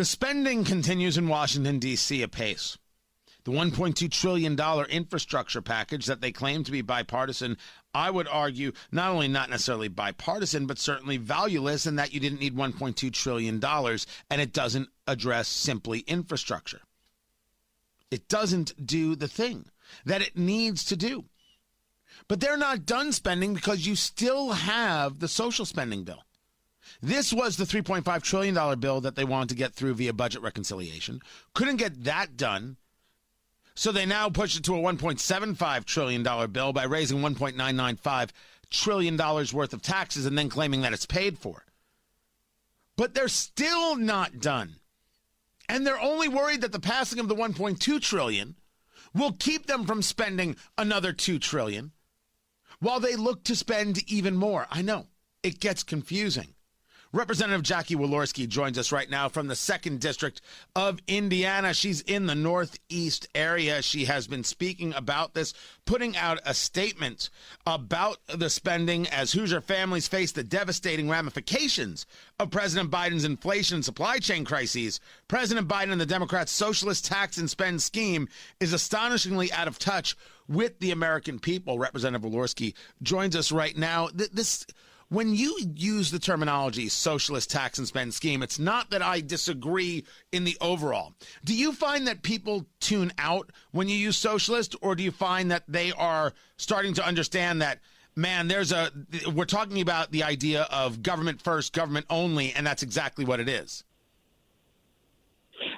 The spending continues in Washington, D.C. apace. The $1.2 trillion infrastructure package that they claim to be bipartisan, I would argue not only not necessarily bipartisan, but certainly valueless in that you didn't need $1.2 trillion and it doesn't address simply infrastructure. It doesn't do the thing that it needs to do. But they're not done spending because you still have the social spending bill. This was the $3.5 trillion bill that they wanted to get through via budget reconciliation. Couldn't get that done. So they now push it to a $1.75 trillion bill by raising $1.995 trillion worth of taxes and then claiming that it's paid for. But they're still not done. And they're only worried that the passing of the 1.2 trillion will keep them from spending another 2 trillion while they look to spend even more. I know it gets confusing. Representative Jackie Walorski joins us right now from the second district of Indiana. She's in the Northeast area. She has been speaking about this, putting out a statement about the spending as Hoosier families face the devastating ramifications of President Biden's inflation and supply chain crises. President Biden and the Democrats' socialist tax and spend scheme is astonishingly out of touch with the American people. Representative Walorski joins us right now. This when you use the terminology socialist tax and spend scheme, it's not that I disagree in the overall. Do you find that people tune out when you use socialist, or do you find that they are starting to understand that? Man, there's a, we're talking about the idea of government first, government only, and that's exactly what it is.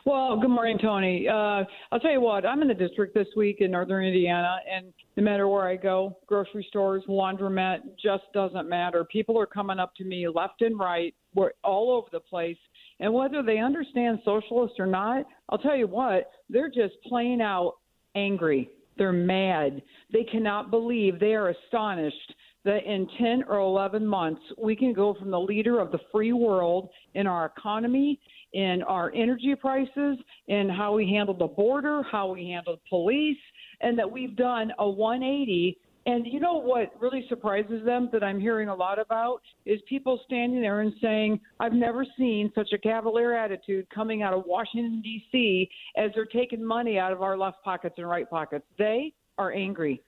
Well, good morning, Tony. Uh, I'll tell you what, I'm in the district this week in northern Indiana, and no matter where I go, grocery stores, laundromat, just doesn't matter. People are coming up to me left and right, we're all over the place. And whether they understand socialists or not, I'll tell you what, they're just plain out angry. They're mad. They cannot believe, they are astonished that in 10 or 11 months, we can go from the leader of the free world in our economy in our energy prices, in how we handled the border, how we handled police, and that we've done a 180. And you know what really surprises them that I'm hearing a lot about is people standing there and saying, I've never seen such a cavalier attitude coming out of Washington, D.C., as they're taking money out of our left pockets and right pockets. They are angry.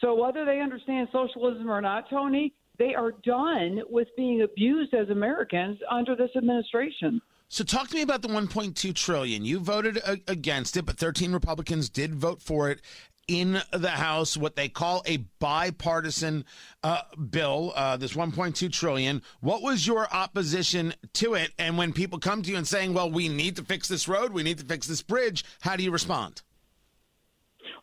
So whether they understand socialism or not, Tony, they are done with being abused as Americans under this administration. So talk to me about the 1.2 trillion. You voted against it, but 13 Republicans did vote for it in the House. What they call a bipartisan uh, bill. Uh, this 1.2 trillion. What was your opposition to it? And when people come to you and saying, "Well, we need to fix this road, we need to fix this bridge," how do you respond?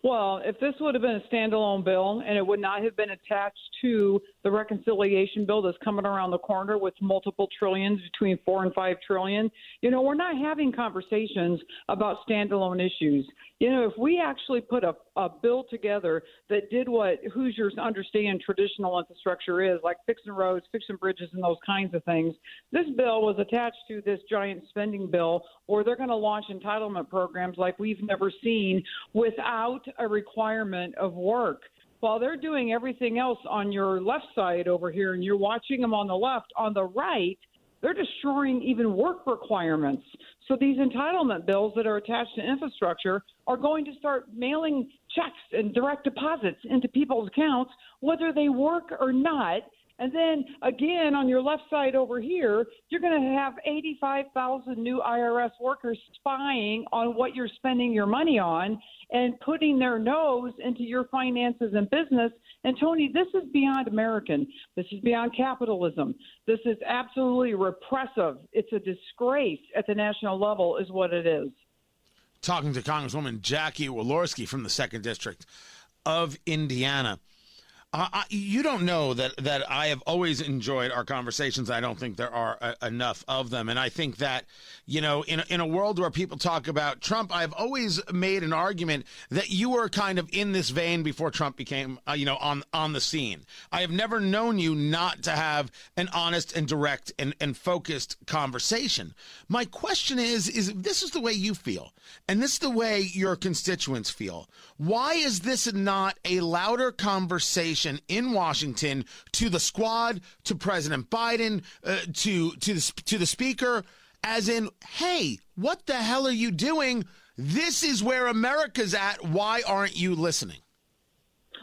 Well, if this would have been a standalone bill and it would not have been attached to the reconciliation bill that's coming around the corner with multiple trillions between four and five trillion, you know, we're not having conversations about standalone issues. You know, if we actually put a, a bill together that did what Hoosiers understand traditional infrastructure is, like fixing roads, fixing bridges, and those kinds of things, this bill was attached to this giant spending bill, or they're going to launch entitlement programs like we've never seen without a requirement of work while they're doing everything else on your left side over here and you're watching them on the left, on the right, they're destroying even work requirements. So these entitlement bills that are attached to infrastructure are going to start mailing checks and direct deposits into people's accounts, whether they work or not. And then again, on your left side over here, you're going to have 85,000 new IRS workers spying on what you're spending your money on and putting their nose into your finances and business. And Tony, this is beyond American. This is beyond capitalism. This is absolutely repressive. It's a disgrace at the national level, is what it is. Talking to Congresswoman Jackie Walorski from the second district of Indiana. You don't know that that I have always enjoyed our conversations. I don't think there are a, uh, enough of them, and I think that you know, in in a world where people talk about Trump, I've always made an argument that you were kind of in this vein before Trump became, uh, you know, on on the scene. I have never known you not to have an honest and direct and, and focused conversation. My question is, is this is the way you feel, and this is the way your constituents feel, why is this not a louder conversation in Washington to the squad, to President Biden, uh, to to the to the speaker? as in, hey, what the hell are you doing? This is where America's at. Why aren't you listening?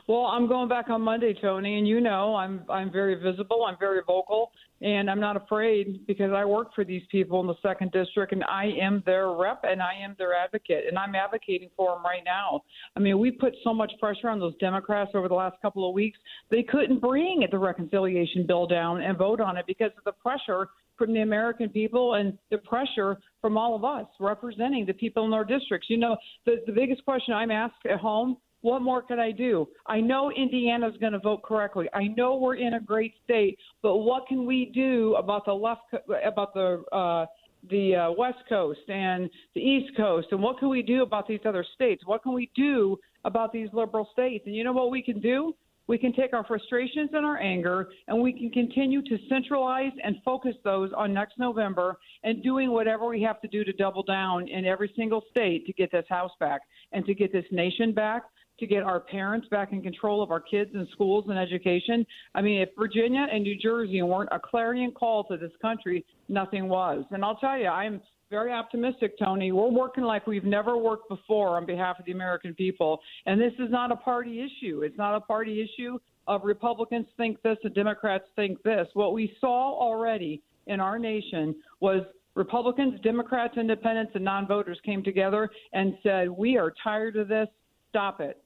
Well, I'm going back on Monday, Tony, and you know I'm I'm very visible, I'm very vocal, and I'm not afraid because I work for these people in the second district, and I am their rep and I am their advocate, and I'm advocating for them right now. I mean, we put so much pressure on those Democrats over the last couple of weeks; they couldn't bring the reconciliation bill down and vote on it because of the pressure from the American people and the pressure from all of us representing the people in our districts. You know, the, the biggest question I'm asked at home what more can I do? I know Indiana's going to vote correctly. I know we're in a great state, but what can we do about the left, about the uh, the uh, West Coast and the East Coast, and what can we do about these other states? What can we do about these liberal states? And you know what we can do? We can take our frustrations and our anger, and we can continue to centralize and focus those on next November and doing whatever we have to do to double down in every single state to get this House back and to get this nation back to get our parents back in control of our kids and schools and education. I mean, if Virginia and New Jersey weren't a clarion call to this country, nothing was. And I'll tell you, I'm very optimistic, Tony. We're working like we've never worked before on behalf of the American people. And this is not a party issue. It's not a party issue of Republicans think this and Democrats think this. What we saw already in our nation was Republicans, Democrats, independents, and non voters came together and said, We are tired of this. Stop it.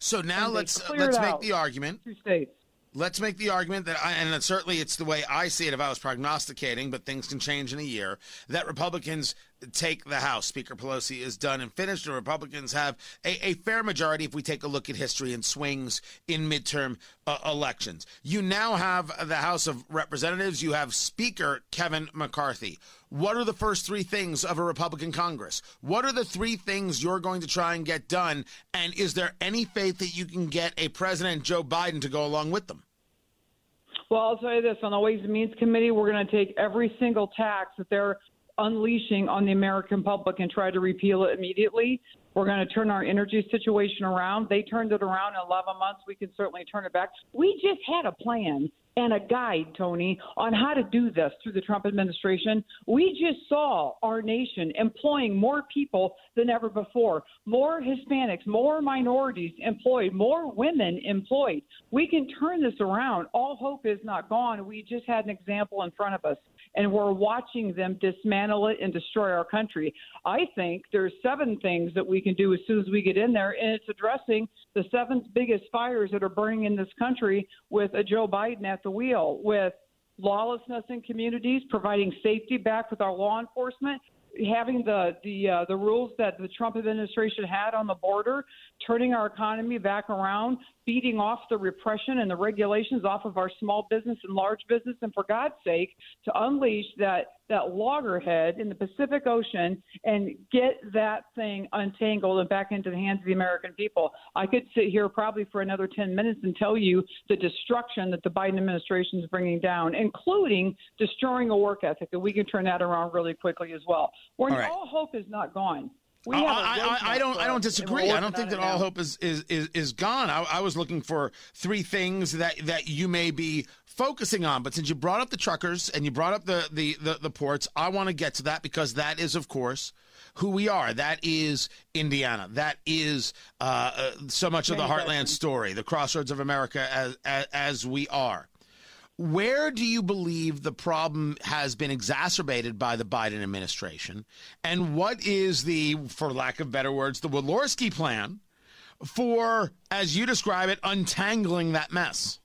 So now let's let's make the argument. Two states. Let's make the argument that, I, and certainly it's the way I see it. If I was prognosticating, but things can change in a year, that Republicans take the House. Speaker Pelosi is done and finished. The Republicans have a, a fair majority if we take a look at history and swings in midterm uh, elections. You now have the House of Representatives. You have Speaker Kevin McCarthy. What are the first three things of a Republican Congress? What are the three things you're going to try and get done? And is there any faith that you can get a President Joe Biden to go along with them? Well, I'll tell you this on the Ways and Means Committee, we're going to take every single tax that they're unleashing on the American public and try to repeal it immediately. We're going to turn our energy situation around. They turned it around in 11 months. We can certainly turn it back. We just had a plan and a guide, Tony, on how to do this through the Trump administration. We just saw our nation employing more people than ever before, more Hispanics, more minorities employed, more women employed. We can turn this around. All hope is not gone. We just had an example in front of us and we're watching them dismantle it and destroy our country. I think there's seven things that we can do as soon as we get in there, and it's addressing the seven biggest fires that are burning in this country with a Joe Biden at the wheel, with lawlessness in communities, providing safety back with our law enforcement, having the the uh, the rules that the Trump administration had on the border, turning our economy back around, beating off the repression and the regulations off of our small business and large business, and for God's sake, to unleash that that loggerhead in the Pacific Ocean and get that thing untangled and back into the hands of the American people. I could sit here probably for another 10 minutes and tell you the destruction that the Biden administration is bringing down, including destroying a work ethic, and we can turn that around really quickly as well. Where all, right. all hope is not gone. Uh, I, I, I, don't. I don't disagree. I don't think that all hope is is is, is gone. I, I, was looking for three things that that you may be focusing on. But since you brought up the truckers and you brought up the the the, the ports, I want to get to that because that is, of course, who we are. That is Indiana. That is uh, uh, so much of the heartland story, the crossroads of America, as, as as we are. Where do you believe the problem has been exacerbated by the Biden administration? And what is the, for lack of better words, the Walorski plan for, as you describe it, untangling that mess?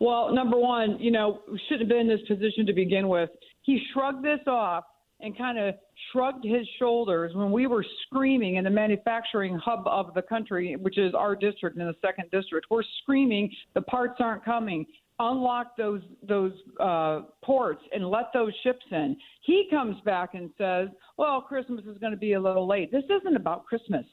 Well, number one, you know, shouldn't have been in this position to begin with. He shrugged this off and kind of shrugged his shoulders when we were screaming in the manufacturing hub of the country, which is our district in the second district. We're screaming, the parts aren't coming unlock those those uh, ports and let those ships in. He comes back and says, "Well, Christmas is going to be a little late." This isn't about Christmas.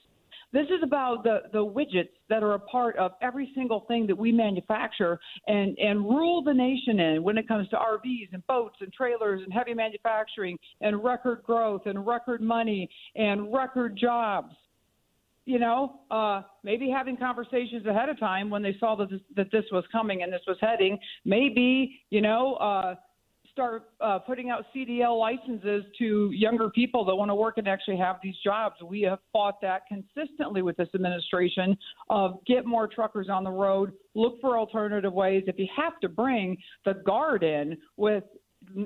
This is about the, the widgets that are a part of every single thing that we manufacture and, and rule the nation in when it comes to RVs and boats and trailers and heavy manufacturing and record growth and record money and record jobs you know, uh, maybe having conversations ahead of time when they saw that this, that this was coming and this was heading. Maybe, you know, uh, start uh, putting out CDL licenses to younger people that want to work and actually have these jobs. We have fought that consistently with this administration of get more truckers on the road, look for alternative ways. If you have to bring the guard in with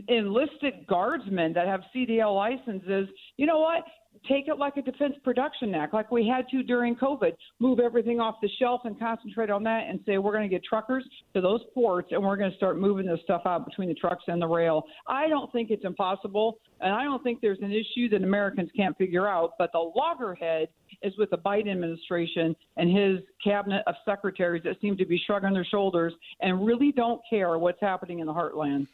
enlisted guardsmen that have CDL licenses, you know what? Take it like a Defense Production Act, like we had to during COVID, move everything off the shelf and concentrate on that and say we're going to get truckers to those ports and we're going to start moving this stuff out between the trucks and the rail. I don't think it's impossible, and I don't think there's an issue that Americans can't figure out, but the loggerhead is with the Biden administration and his cabinet of secretaries that seem to be shrugging their shoulders and really don't care what's happening in the heartland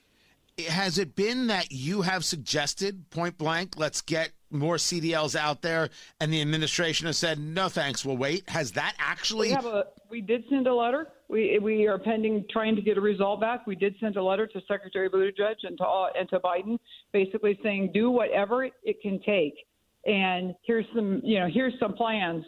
has it been that you have suggested point blank, let's get more CDLs out there, and the administration has said no, thanks, we'll wait? Has that actually? We have a. We did send a letter. We we are pending trying to get a result back. We did send a letter to Secretary Buttigieg and to and to Biden, basically saying do whatever it can take, and here's some you know here's some plans,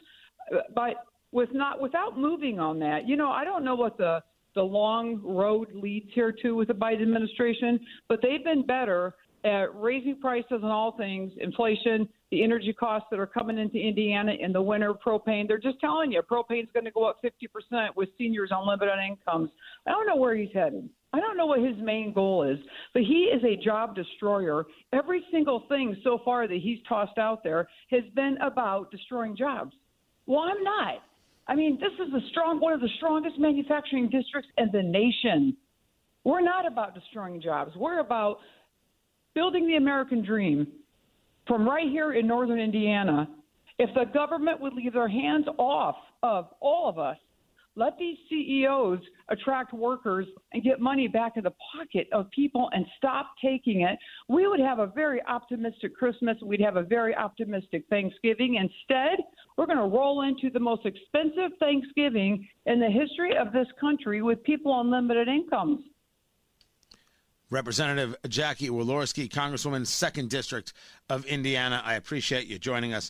but with not without moving on that. You know I don't know what the the long road leads here to with the Biden administration, but they've been better at raising prices on all things, inflation, the energy costs that are coming into Indiana in the winter, propane. They're just telling you propane's going to go up 50% with seniors on limited incomes. I don't know where he's headed. I don't know what his main goal is, but he is a job destroyer. Every single thing so far that he's tossed out there has been about destroying jobs. Well, I'm not. I mean, this is the strong one of the strongest manufacturing districts in the nation. We're not about destroying jobs. We're about building the American dream from right here in northern Indiana. If the government would leave their hands off of all of us let these CEOs attract workers and get money back in the pocket of people and stop taking it. We would have a very optimistic Christmas. We'd have a very optimistic Thanksgiving. Instead, we're going to roll into the most expensive Thanksgiving in the history of this country with people on limited incomes. Representative Jackie Walorski, Congresswoman, 2nd District of Indiana. I appreciate you joining us.